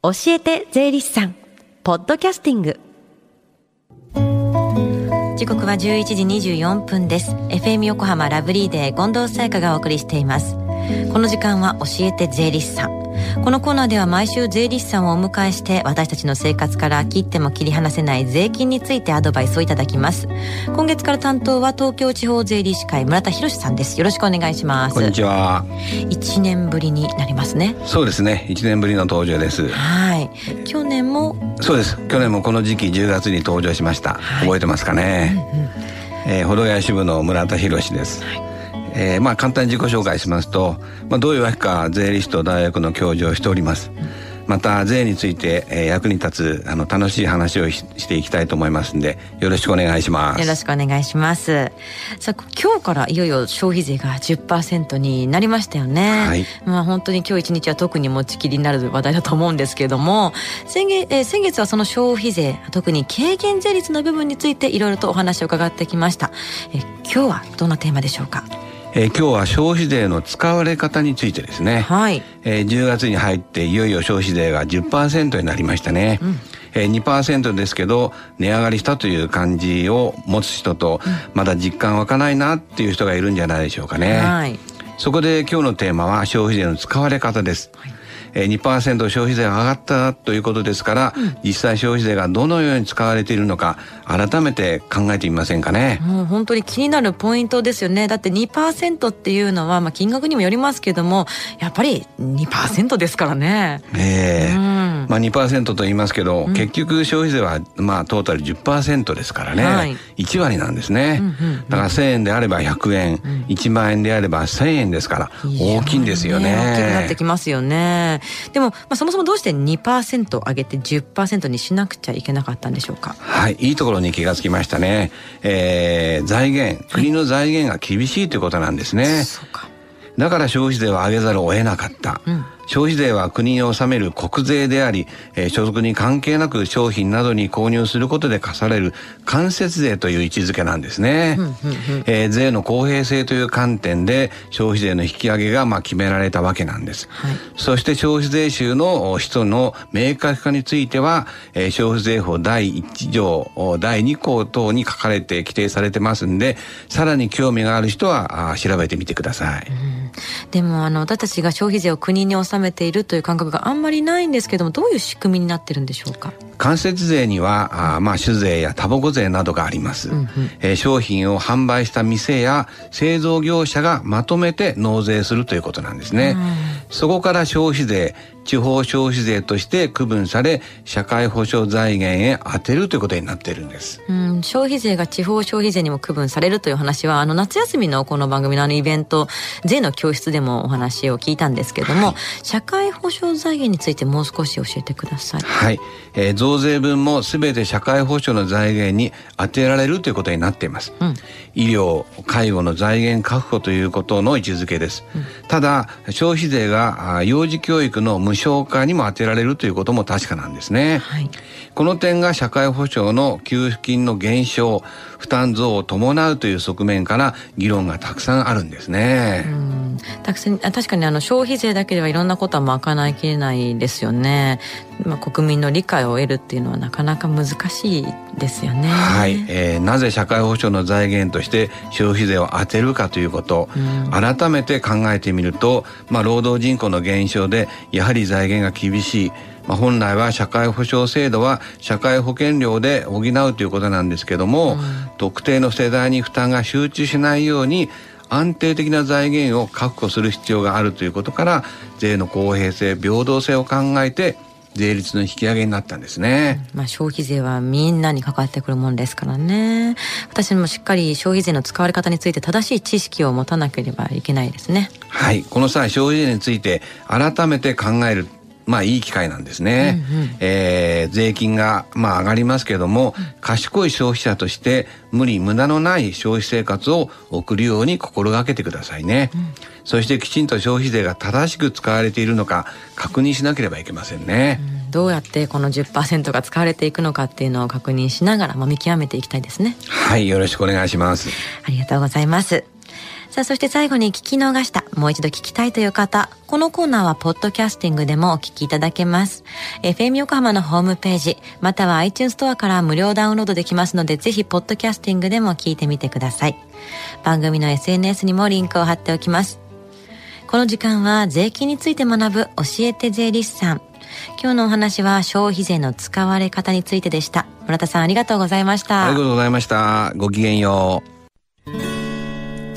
教えて税理士さんポッドキャスティング。時刻は11時24分です。FM 横浜ラブリーデー近藤沙耶香がお送りしています。この時間は教えて税理士さん。このコーナーでは毎週税理士さんをお迎えして私たちの生活から切っても切り離せない税金についてアドバイスをいただきます。今月から担当は東京地方税理士会村田博さんです。よろしくお願いします。こんにちは。1年ぶりになりますね。そうですね。1年ぶりの登場です。はい。去年もそうです。去年もこの時期10月に登場しました、はい、覚えてますかね、うんうん、えー、保土谷支部の村田博です、はいえー、まあ簡単に自己紹介しますと、まあ、どういうわけか税理士と大学の教授をしております。また税について、えー、役に立つあの楽しい話をしていきたいと思いますんでよろしくお願いします。よろしくお願いします。さあ今日からいよいよ消費税が10%になりましたよね、はい、まあ本当に今日一日は特に持ちきりになる話題だと思うんですけれども先月,、えー、先月はその消費税特に軽減税率の部分についていろいろとお話を伺ってきました、えー、今日はどんなテーマでしょうか？えー、今日は消費税の使われ方についてですね、はい。えー、10月に入っていよいよ消費税が10%になりましたね、うん。えー、2%ですけど値上がりしたという感じを持つ人と、うん、まだ実感湧かないなっていう人がいるんじゃないでしょうかね、はい、そこで今日のテーマは消費税の使われ方です、はいえー、2%消費税が上がったということですから、うん、実際消費税がどのように使われているのか改めて考えてみませんかね。もう本当に気になるポイントですよね。だって2%っていうのは、まあ、金額にもよりますけどもやっぱり2%ですからね。ええ。ーうん。まあ2%と言いますけど、うん、結局消費税はまあトータル10%ですからね、はい、1割なんですね、だから1000円であれば100円、うん、1万円であれば1000円ですから大きいんですよね大きくなってきますよねでも、まあ、そもそもどうして2%上げて10%にしなくちゃいけなかったんでしょうか？はいいいところに気がつきましたね、えー、財源国の財源が厳しいということなんですね、はい、だから消費税を上げざるを得なかった、うん消費税は国に納める国税であり、えー、所得に関係なく商品などに購入することで課される間接税という位置づけなんですね、うんうんうん、えー、税の公平性という観点で消費税の引き上げがまあ決められたわけなんです、はい、そして消費税収の人の明確化については、えー、消費税法第1条第2項等に書かれて規定されてますんでさらに興味がある人はあ調べてみてください、うん、でもあの私たちが消費税を国に納めているという感覚があんまりないんですけどもどういう仕組みになってるんでしょうか？間接税にはあまあ酒税やタバコ税などがあります、うんうん、えー、商品を販売した店や製造業者がまとめて納税するということなんですね、うん、そこから消費税地方消費税として区分され社会保障財源へ充てるということになっているんです、うん、消費税が地方消費税にも区分されるという話はあの夏休みのこの番組のあのイベント税の教室でもお話を聞いたんですけれども、はい、社会保障財源についてもう少し教えてください。はい、えー、増税分もすべて社会保障の財源に充てられるということになっています、うん、医療介護の財源確保ということの位置づけです、うん、ただ消費税が幼児教育の無償化にも充てられるということも確かなんですね、はい、この点が社会保障の給付金の減少負担増を伴うという側面から議論がたくさんあるんですねたくさん確かにあの消費税だけではいろんなことは賄いきれないですよね、まあ、国民の理解を得るっていうのはなかなか難しいですよね。はい、えー、なぜ社会保障の財源として消費税を充てるかということ、改めて考えてみると、まあ、労働人口の減少でやはり財源が厳しい。まあ、本来は社会保障制度は社会保険料で補うということなんですけども、うん、特定の世代に負担が集中しないように安定的な財源を確保する必要があるということから税の公平性平等性を考えて税率の引き上げになったんですね、まあ、消費税はみんなに関わってくるもんですからね。私もしっかり消費税の使われ方について正しい知識を持たなければいけないですね。はい。この際消費税について改めて考えるまあいい機会なんですね。うんうん、えー、税金がまあ上がりますけども、賢い消費者として無理無駄のない消費生活を送るように心がけてくださいね。うん、そしてきちんと消費税が正しく使われているのか確認しなければいけませんね。うん、どうやってこの10%が使われていくのかっていうのを確認しながら、まあ、見極めていきたいですね。はい、よろしくお願いします。ありがとうございます。さあ、そして最後に聞き逃した、もう一度聞きたいという方、このコーナーはポッドキャスティングでもお聞きいただけます。FM 横浜のホームページ、または iTunes ストアから無料ダウンロードできますので、ぜひポッドキャスティングでも聞いてみてください。番組の SNS にもリンクを貼っておきます。この時間は税金について学ぶ教えて税理士さん。今日のお話は消費税の使われ方についてでした。村田さんありがとうございました。ありがとうございました。ごきげんよう。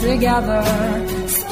Together.